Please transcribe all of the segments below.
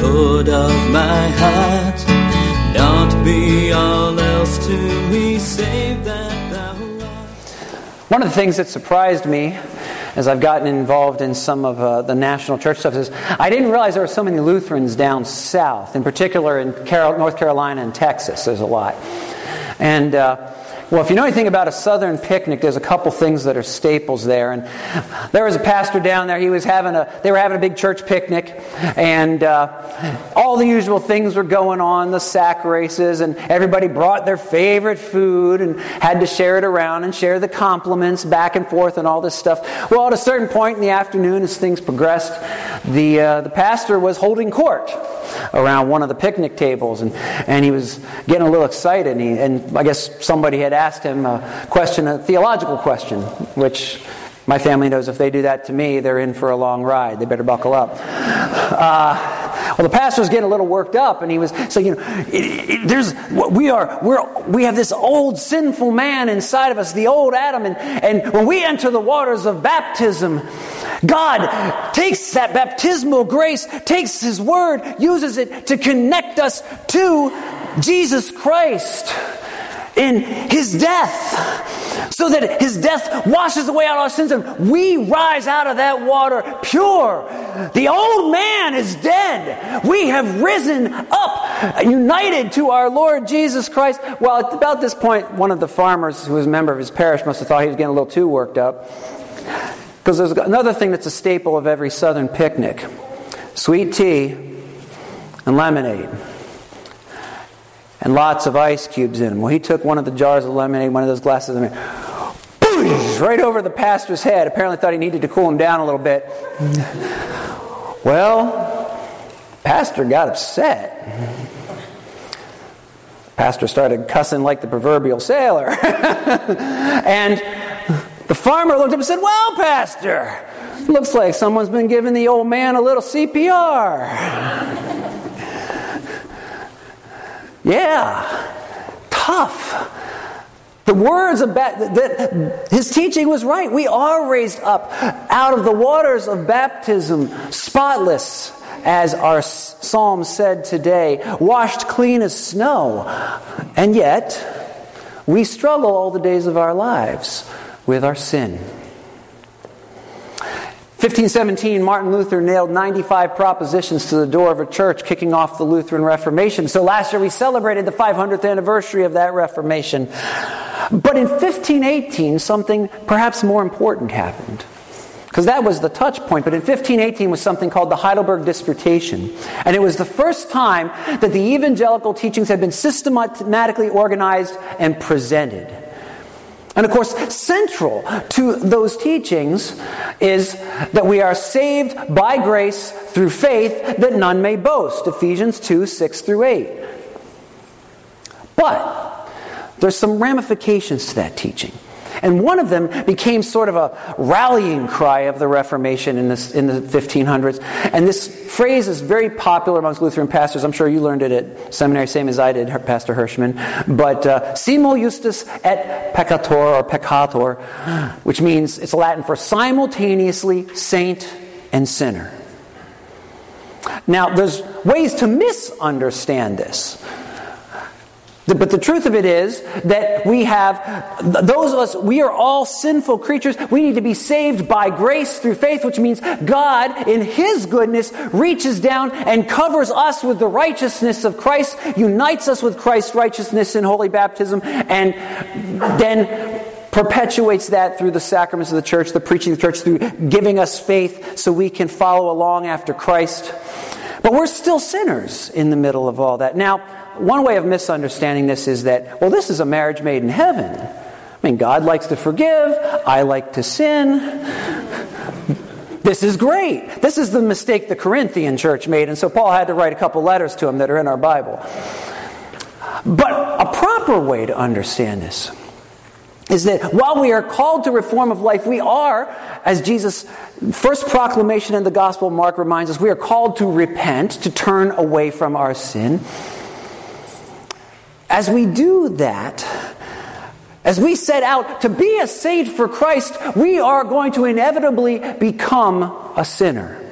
Of my heart. Not be all else to me, save that thou art. One of the things that surprised me as I've gotten involved in some of uh, the national church stuff is I didn't realize there were so many Lutherans down south, in particular in Carol- North Carolina and Texas. There's a lot. And uh, well, if you know anything about a southern picnic, there's a couple things that are staples there. And there was a pastor down there. He was having a. They were having a big church picnic, and uh, all the usual things were going on. The sack races, and everybody brought their favorite food and had to share it around and share the compliments back and forth and all this stuff. Well, at a certain point in the afternoon, as things progressed, the uh, the pastor was holding court around one of the picnic tables, and, and he was getting a little excited. And, he, and I guess somebody had asked him a question, a theological question, which my family knows if they do that to me, they're in for a long ride. They better buckle up. Uh, well, the pastor was getting a little worked up, and he was saying, "You know, it, it, there's we are we're, we have this old sinful man inside of us, the old Adam, and and when we enter the waters of baptism, God takes that baptismal grace, takes His Word, uses it to connect us to Jesus Christ." in his death, so that his death washes away all our sins and we rise out of that water pure. The old man is dead. We have risen up, united to our Lord Jesus Christ. Well, at about this point, one of the farmers who was a member of his parish must have thought he was getting a little too worked up. Because there's another thing that's a staple of every southern picnic sweet tea and lemonade and lots of ice cubes in them. Well, he took one of the jars of lemonade, one of those glasses of lemonade, right over the pastor's head. Apparently, thought he needed to cool him down a little bit. Well, pastor got upset. Pastor started cussing like the proverbial sailor. and the farmer looked up and said, Well, Pastor, looks like someone's been giving the old man a little CPR. Yeah, tough. The words of ba- that his teaching was right. We are raised up out of the waters of baptism, spotless, as our psalm said today, washed clean as snow. And yet, we struggle all the days of our lives with our sin. 1517, Martin Luther nailed 95 propositions to the door of a church, kicking off the Lutheran Reformation. So last year we celebrated the 500th anniversary of that Reformation. But in 1518, something perhaps more important happened. Because that was the touch point. But in 1518 was something called the Heidelberg Disputation. And it was the first time that the evangelical teachings had been systematically organized and presented. And of course, central to those teachings is that we are saved by grace through faith that none may boast. Ephesians 2 6 through 8. But there's some ramifications to that teaching. And one of them became sort of a rallying cry of the Reformation in, this, in the 1500s. And this phrase is very popular amongst Lutheran pastors. I'm sure you learned it at seminary, same as I did, Pastor Hirschman. But uh, simul justus et peccator, or peccator, which means it's Latin for simultaneously saint and sinner. Now, there's ways to misunderstand this. But the truth of it is that we have, those of us, we are all sinful creatures. We need to be saved by grace through faith, which means God, in His goodness, reaches down and covers us with the righteousness of Christ, unites us with Christ's righteousness in holy baptism, and then perpetuates that through the sacraments of the church, the preaching of the church, through giving us faith so we can follow along after Christ. But we're still sinners in the middle of all that. Now, one way of misunderstanding this is that, well, this is a marriage made in heaven. I mean, God likes to forgive, I like to sin. This is great. This is the mistake the Corinthian church made, and so Paul had to write a couple letters to them that are in our Bible. But a proper way to understand this is that while we are called to reform of life, we are, as Jesus' first proclamation in the Gospel Mark reminds us, we are called to repent, to turn away from our sin. As we do that, as we set out to be a saint for Christ, we are going to inevitably become a sinner.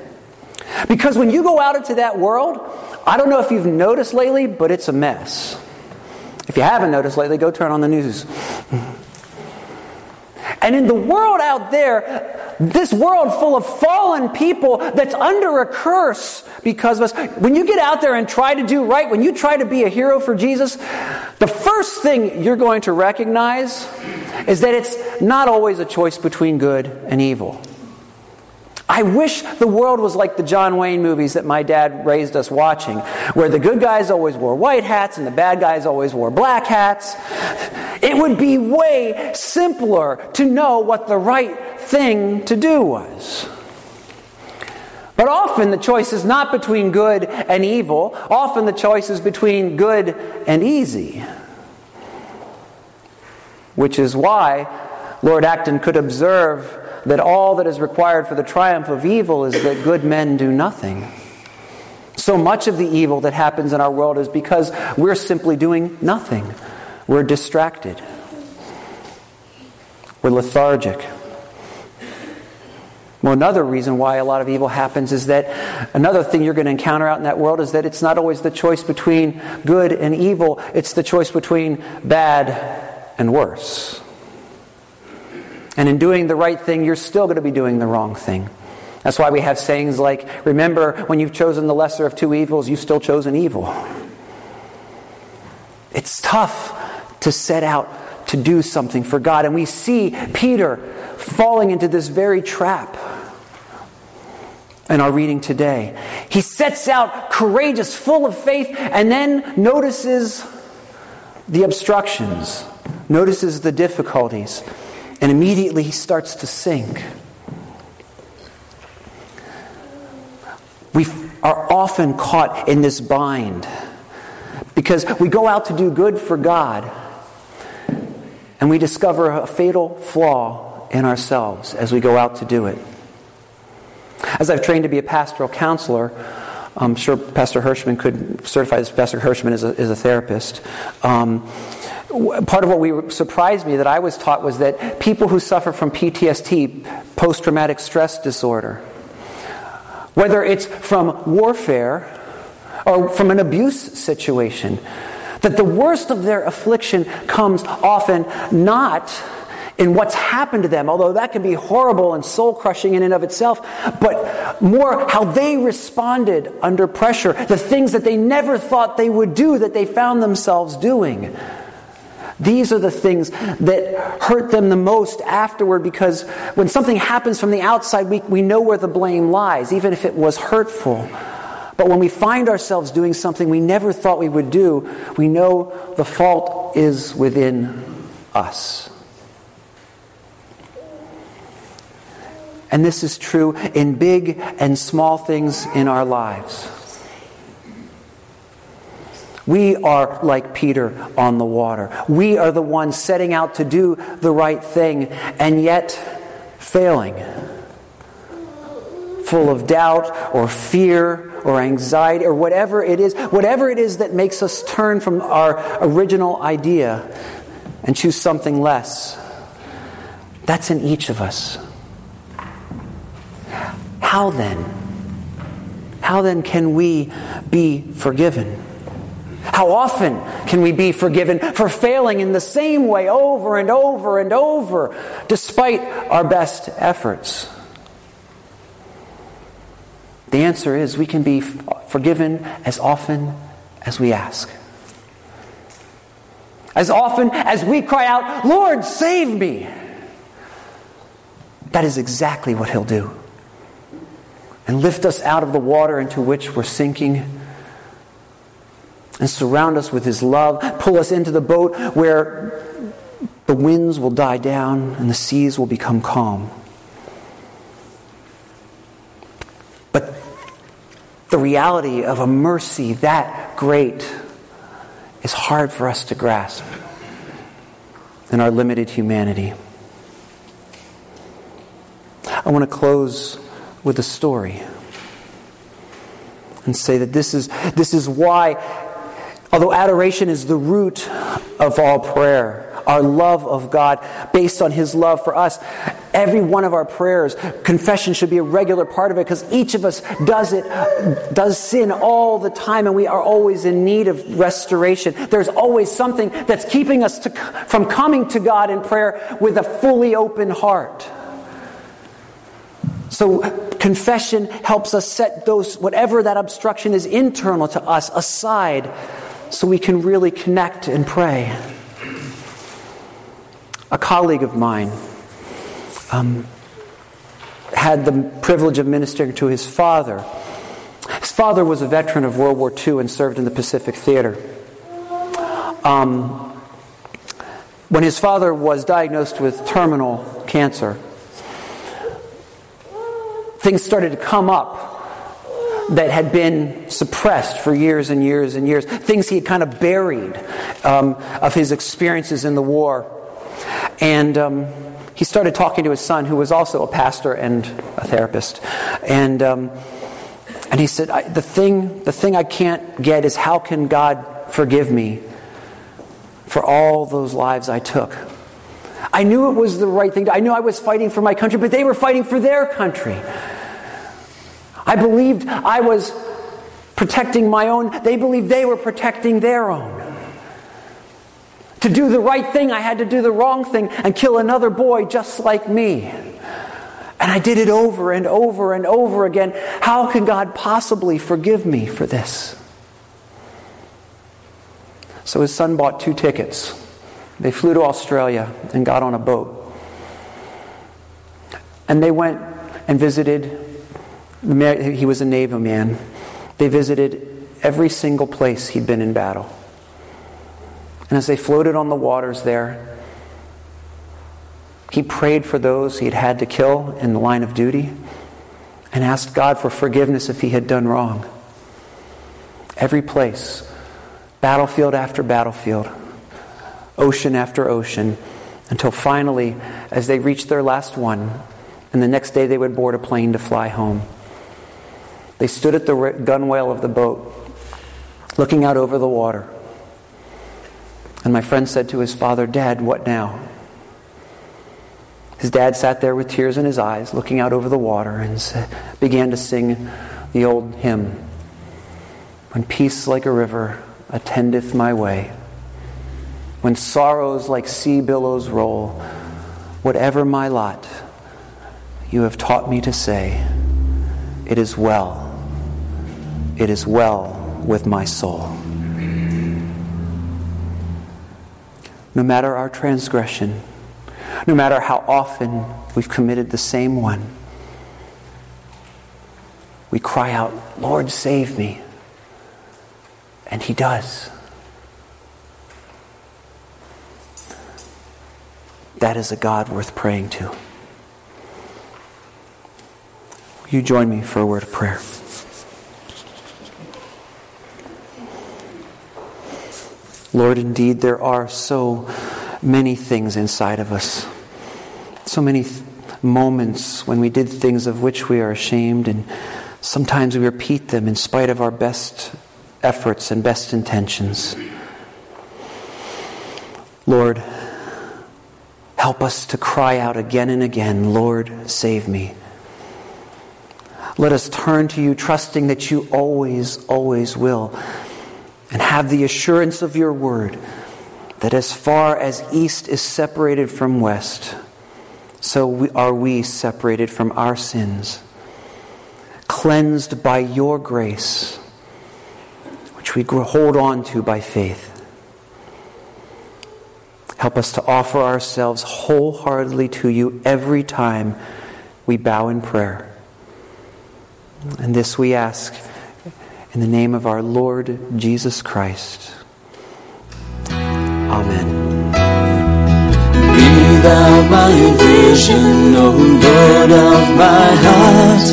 Because when you go out into that world, I don't know if you've noticed lately, but it's a mess. If you haven't noticed lately, go turn on the news. And in the world out there, this world full of fallen people that's under a curse because of us, when you get out there and try to do right, when you try to be a hero for Jesus, the first thing you're going to recognize is that it's not always a choice between good and evil. I wish the world was like the John Wayne movies that my dad raised us watching, where the good guys always wore white hats and the bad guys always wore black hats. It would be way simpler to know what the right thing to do was. But often the choice is not between good and evil, often the choice is between good and easy. Which is why Lord Acton could observe that all that is required for the triumph of evil is that good men do nothing. So much of the evil that happens in our world is because we're simply doing nothing. We're distracted. We're lethargic. Well, another reason why a lot of evil happens is that another thing you're going to encounter out in that world is that it's not always the choice between good and evil, it's the choice between bad and worse. And in doing the right thing, you're still going to be doing the wrong thing. That's why we have sayings like, remember, when you've chosen the lesser of two evils, you've still chosen evil. It's tough to set out to do something for God. And we see Peter falling into this very trap in our reading today. He sets out courageous, full of faith, and then notices the obstructions, notices the difficulties. And immediately he starts to sink. We are often caught in this bind because we go out to do good for God and we discover a fatal flaw in ourselves as we go out to do it. As I've trained to be a pastoral counselor, I'm sure Pastor Hirschman could certify this. Pastor Hirschman is a, is a therapist. Um, part of what we surprised me that I was taught was that people who suffer from PTSD, post traumatic stress disorder, whether it's from warfare or from an abuse situation, that the worst of their affliction comes often not in what's happened to them, although that can be horrible and soul crushing in and of itself, but more how they responded under pressure, the things that they never thought they would do that they found themselves doing. These are the things that hurt them the most afterward because when something happens from the outside, we, we know where the blame lies, even if it was hurtful. But when we find ourselves doing something we never thought we would do, we know the fault is within us. And this is true in big and small things in our lives. We are like Peter on the water. We are the ones setting out to do the right thing and yet failing. Full of doubt or fear or anxiety or whatever it is, whatever it is that makes us turn from our original idea and choose something less. That's in each of us. How then? How then can we be forgiven? How often can we be forgiven for failing in the same way over and over and over, despite our best efforts? The answer is we can be forgiven as often as we ask. As often as we cry out, Lord, save me. That is exactly what He'll do. And lift us out of the water into which we're sinking and surround us with His love. Pull us into the boat where the winds will die down and the seas will become calm. But the reality of a mercy that great is hard for us to grasp in our limited humanity. I want to close with a story and say that this is, this is why, although adoration is the root of all prayer, our love of God based on His love for us. Every one of our prayers, confession should be a regular part of it because each of us does it, does sin all the time, and we are always in need of restoration. There's always something that's keeping us to, from coming to God in prayer with a fully open heart. So, confession helps us set those, whatever that obstruction is internal to us, aside so we can really connect and pray. A colleague of mine um, had the privilege of ministering to his father. His father was a veteran of World War II and served in the Pacific Theater. Um, when his father was diagnosed with terminal cancer, things started to come up that had been suppressed for years and years and years, things he had kind of buried um, of his experiences in the war. And um, he started talking to his son, who was also a pastor and a therapist. And, um, and he said, the, thing, the thing I can't get is how can God forgive me for all those lives I took? I knew it was the right thing. To, I knew I was fighting for my country, but they were fighting for their country. I believed I was protecting my own. They believed they were protecting their own. To do the right thing, I had to do the wrong thing and kill another boy just like me. And I did it over and over and over again. How can God possibly forgive me for this? So his son bought two tickets. They flew to Australia and got on a boat. And they went and visited he was a naval man. They visited every single place he'd been in battle. And as they floated on the waters there, he prayed for those he'd had to kill in the line of duty and asked God for forgiveness if he had done wrong. Every place, battlefield after battlefield, ocean after ocean, until finally, as they reached their last one, and the next day they would board a plane to fly home. They stood at the gunwale of the boat, looking out over the water. And my friend said to his father, Dad, what now? His dad sat there with tears in his eyes, looking out over the water, and began to sing the old hymn When peace like a river attendeth my way, when sorrows like sea billows roll, whatever my lot, you have taught me to say, It is well it is well with my soul. No matter our transgression, no matter how often we've committed the same one, we cry out, Lord, save me. And He does. That is a God worth praying to. Will you join me for a word of prayer? Lord, indeed, there are so many things inside of us, so many th- moments when we did things of which we are ashamed, and sometimes we repeat them in spite of our best efforts and best intentions. Lord, help us to cry out again and again, Lord, save me. Let us turn to you, trusting that you always, always will and have the assurance of your word that as far as east is separated from west, so we, are we separated from our sins, cleansed by your grace, which we hold on to by faith. Help us to offer ourselves wholeheartedly to you every time we bow in prayer. And this we ask in the name of our Lord Jesus Christ. Amen. Be thou my vision, O Lord of my heart,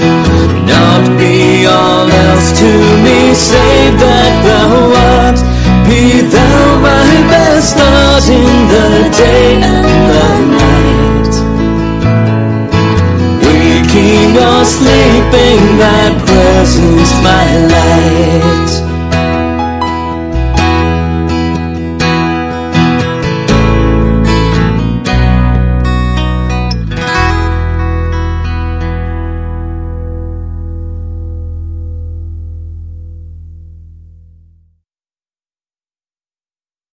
not be all else. to me save that thou art. Be thou my best thought in the day and the night. Waking or sleeping, doesn't my light.